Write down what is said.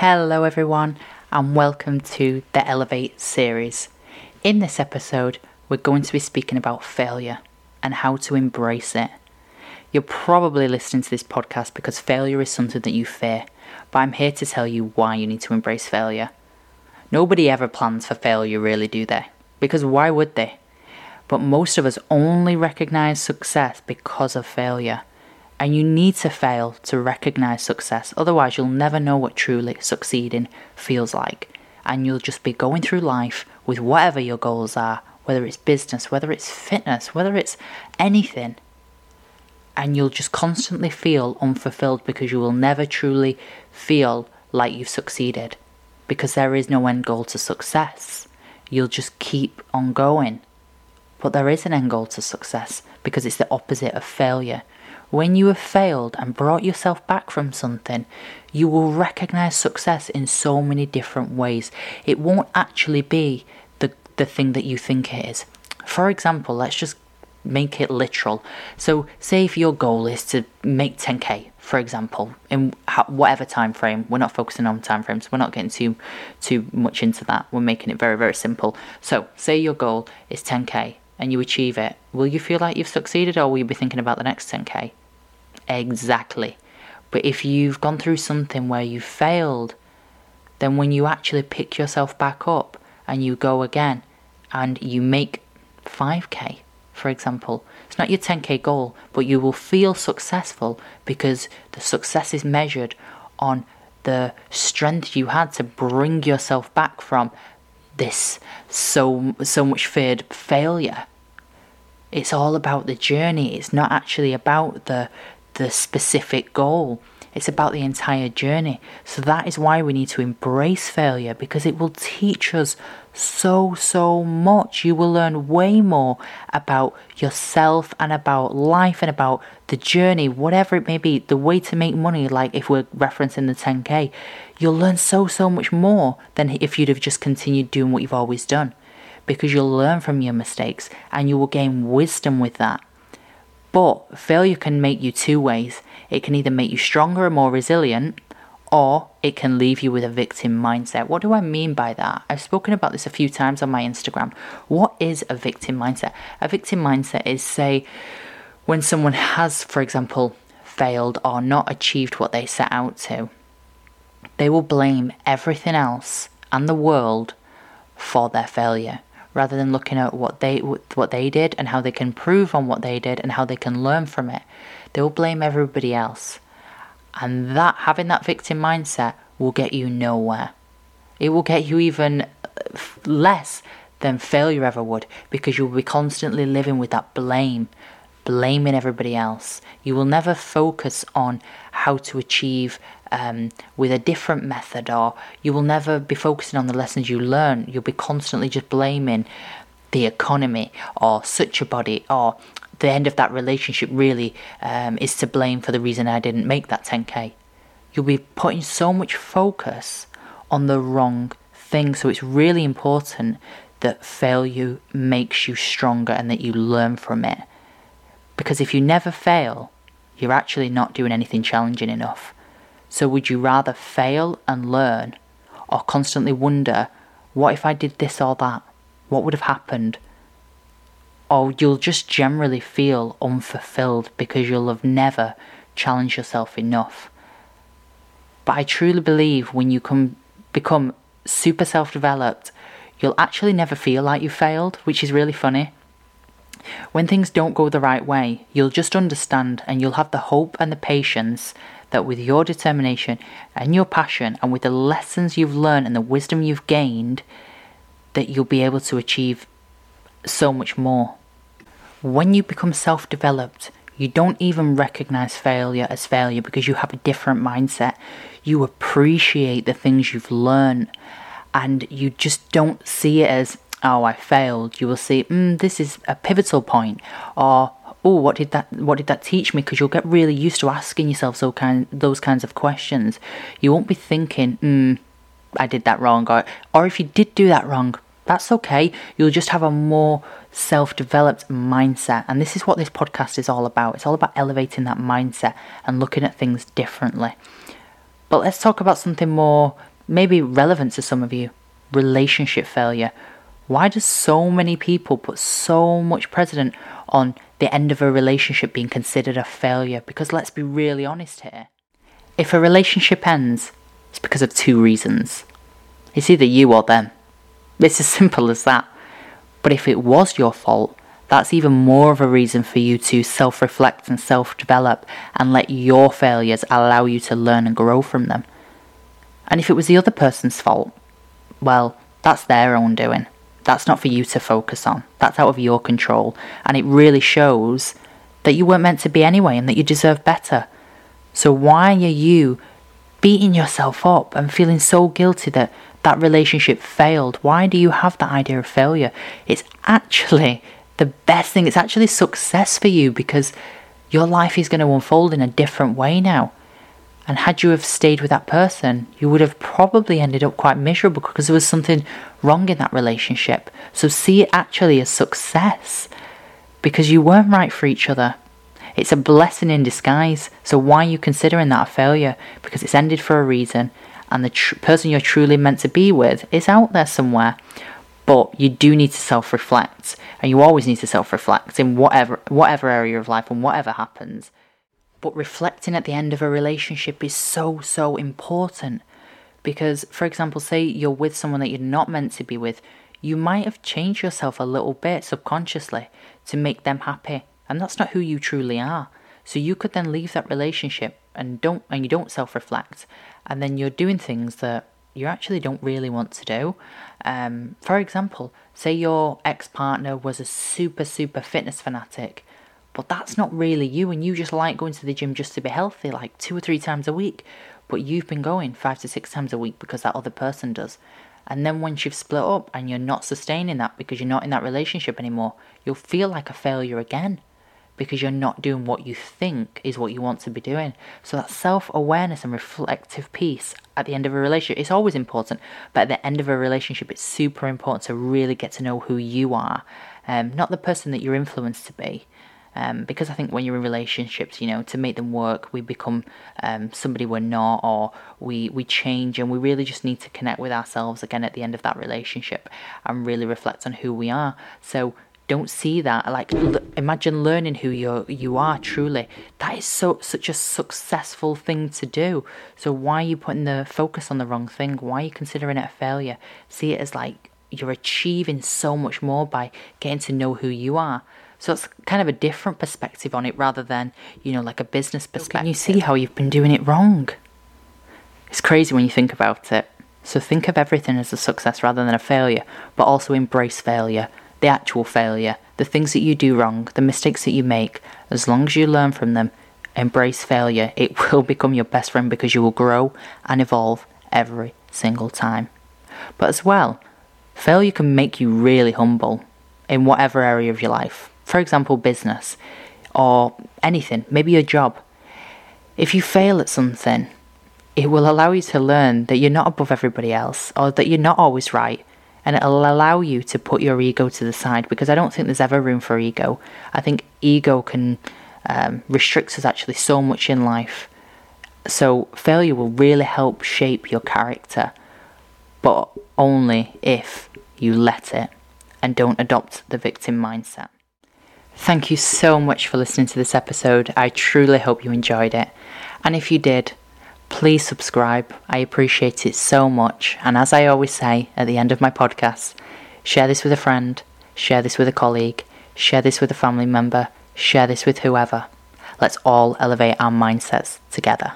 Hello, everyone, and welcome to the Elevate series. In this episode, we're going to be speaking about failure and how to embrace it. You're probably listening to this podcast because failure is something that you fear, but I'm here to tell you why you need to embrace failure. Nobody ever plans for failure, really, do they? Because why would they? But most of us only recognize success because of failure. And you need to fail to recognize success, otherwise, you'll never know what truly succeeding feels like. And you'll just be going through life with whatever your goals are, whether it's business, whether it's fitness, whether it's anything. And you'll just constantly feel unfulfilled because you will never truly feel like you've succeeded because there is no end goal to success. You'll just keep on going. But there is an end goal to success because it's the opposite of failure. When you have failed and brought yourself back from something, you will recognize success in so many different ways. It won't actually be the, the thing that you think it is. For example, let's just make it literal. So, say if your goal is to make 10k, for example, in whatever time frame. We're not focusing on time frames. We're not getting too too much into that. We're making it very very simple. So, say your goal is 10k and you achieve it, will you feel like you've succeeded or will you be thinking about the next 10k? Exactly. But if you've gone through something where you failed, then when you actually pick yourself back up and you go again and you make 5k, for example, it's not your 10k goal, but you will feel successful because the success is measured on the strength you had to bring yourself back from this so so much feared failure. It's all about the journey. It's not actually about the the specific goal. It's about the entire journey. So that is why we need to embrace failure because it will teach us so, so much. You will learn way more about yourself and about life and about the journey, whatever it may be, the way to make money, like if we're referencing the 10K. You'll learn so, so much more than if you'd have just continued doing what you've always done because you'll learn from your mistakes and you will gain wisdom with that. But failure can make you two ways. It can either make you stronger and more resilient, or it can leave you with a victim mindset. What do I mean by that? I've spoken about this a few times on my Instagram. What is a victim mindset? A victim mindset is, say, when someone has, for example, failed or not achieved what they set out to, they will blame everything else and the world for their failure rather than looking at what they what they did and how they can improve on what they did and how they can learn from it. They will blame everybody else. And that having that victim mindset will get you nowhere. It will get you even uh, less than failure ever would because you'll be constantly living with that blame, blaming everybody else. You will never focus on how to achieve um, with a different method, or you will never be focusing on the lessons you learn. You'll be constantly just blaming the economy or such a body or the end of that relationship really um, is to blame for the reason I didn't make that 10k. You'll be putting so much focus on the wrong thing. So it's really important that failure makes you stronger and that you learn from it. Because if you never fail, you're actually not doing anything challenging enough. So, would you rather fail and learn or constantly wonder, what if I did this or that? What would have happened? Or you'll just generally feel unfulfilled because you'll have never challenged yourself enough. But I truly believe when you come, become super self developed, you'll actually never feel like you failed, which is really funny. When things don't go the right way, you'll just understand and you'll have the hope and the patience that with your determination and your passion and with the lessons you've learned and the wisdom you've gained, that you'll be able to achieve so much more. When you become self developed, you don't even recognize failure as failure because you have a different mindset. You appreciate the things you've learned and you just don't see it as, oh, I failed. You will see, mm, this is a pivotal point, or oh, what did that what did that teach me? Because you'll get really used to asking yourself so kind those kinds of questions. You won't be thinking, hmm, I did that wrong, or or if you did do that wrong, that's okay. You'll just have a more self-developed mindset, and this is what this podcast is all about. It's all about elevating that mindset and looking at things differently. But let's talk about something more maybe relevant to some of you relationship failure. Why do so many people put so much precedent on the end of a relationship being considered a failure? Because let's be really honest here. If a relationship ends, it's because of two reasons. It's either you or them. It's as simple as that. But if it was your fault, that's even more of a reason for you to self reflect and self develop and let your failures allow you to learn and grow from them. And if it was the other person's fault, well, that's their own doing. That's not for you to focus on. That's out of your control. And it really shows that you weren't meant to be anyway and that you deserve better. So why are you beating yourself up and feeling so guilty that that relationship failed? Why do you have that idea of failure? It's actually the best thing. It's actually success for you because your life is going to unfold in a different way now. And had you have stayed with that person, you would have probably ended up quite miserable because there was something wrong in that relationship. So see it actually as success because you weren't right for each other. It's a blessing in disguise. So why are you considering that a failure? Because it's ended for a reason and the tr- person you're truly meant to be with is out there somewhere. But you do need to self-reflect, and you always need to self-reflect in whatever whatever area of life and whatever happens. But reflecting at the end of a relationship is so, so important. Because, for example, say you're with someone that you're not meant to be with, you might have changed yourself a little bit subconsciously to make them happy. And that's not who you truly are. So you could then leave that relationship and don't and you don't self-reflect and then you're doing things that you actually don't really want to do. Um, for example, say your ex-partner was a super super fitness fanatic but that's not really you, and you just like going to the gym just to be healthy, like two or three times a week. But you've been going five to six times a week because that other person does. And then once you've split up and you're not sustaining that because you're not in that relationship anymore, you'll feel like a failure again because you're not doing what you think is what you want to be doing. So that self-awareness and reflective piece at the end of a relationship is always important, but at the end of a relationship, it's super important to really get to know who you are, um, not the person that you're influenced to be. Um, because I think when you're in relationships, you know, to make them work, we become um, somebody we're not, or we we change, and we really just need to connect with ourselves again at the end of that relationship and really reflect on who we are. So don't see that like l- imagine learning who you you are truly. That is so such a successful thing to do. So why are you putting the focus on the wrong thing? Why are you considering it a failure? See it as like you're achieving so much more by getting to know who you are so it's kind of a different perspective on it rather than, you know, like a business perspective. Can you see how you've been doing it wrong? It's crazy when you think about it. So think of everything as a success rather than a failure, but also embrace failure, the actual failure, the things that you do wrong, the mistakes that you make. As long as you learn from them, embrace failure, it will become your best friend because you will grow and evolve every single time. But as well, failure can make you really humble in whatever area of your life for example, business or anything, maybe your job. If you fail at something, it will allow you to learn that you're not above everybody else or that you're not always right. And it'll allow you to put your ego to the side because I don't think there's ever room for ego. I think ego can um, restrict us actually so much in life. So failure will really help shape your character, but only if you let it and don't adopt the victim mindset. Thank you so much for listening to this episode. I truly hope you enjoyed it. And if you did, please subscribe. I appreciate it so much. And as I always say at the end of my podcast, share this with a friend, share this with a colleague, share this with a family member, share this with whoever. Let's all elevate our mindsets together.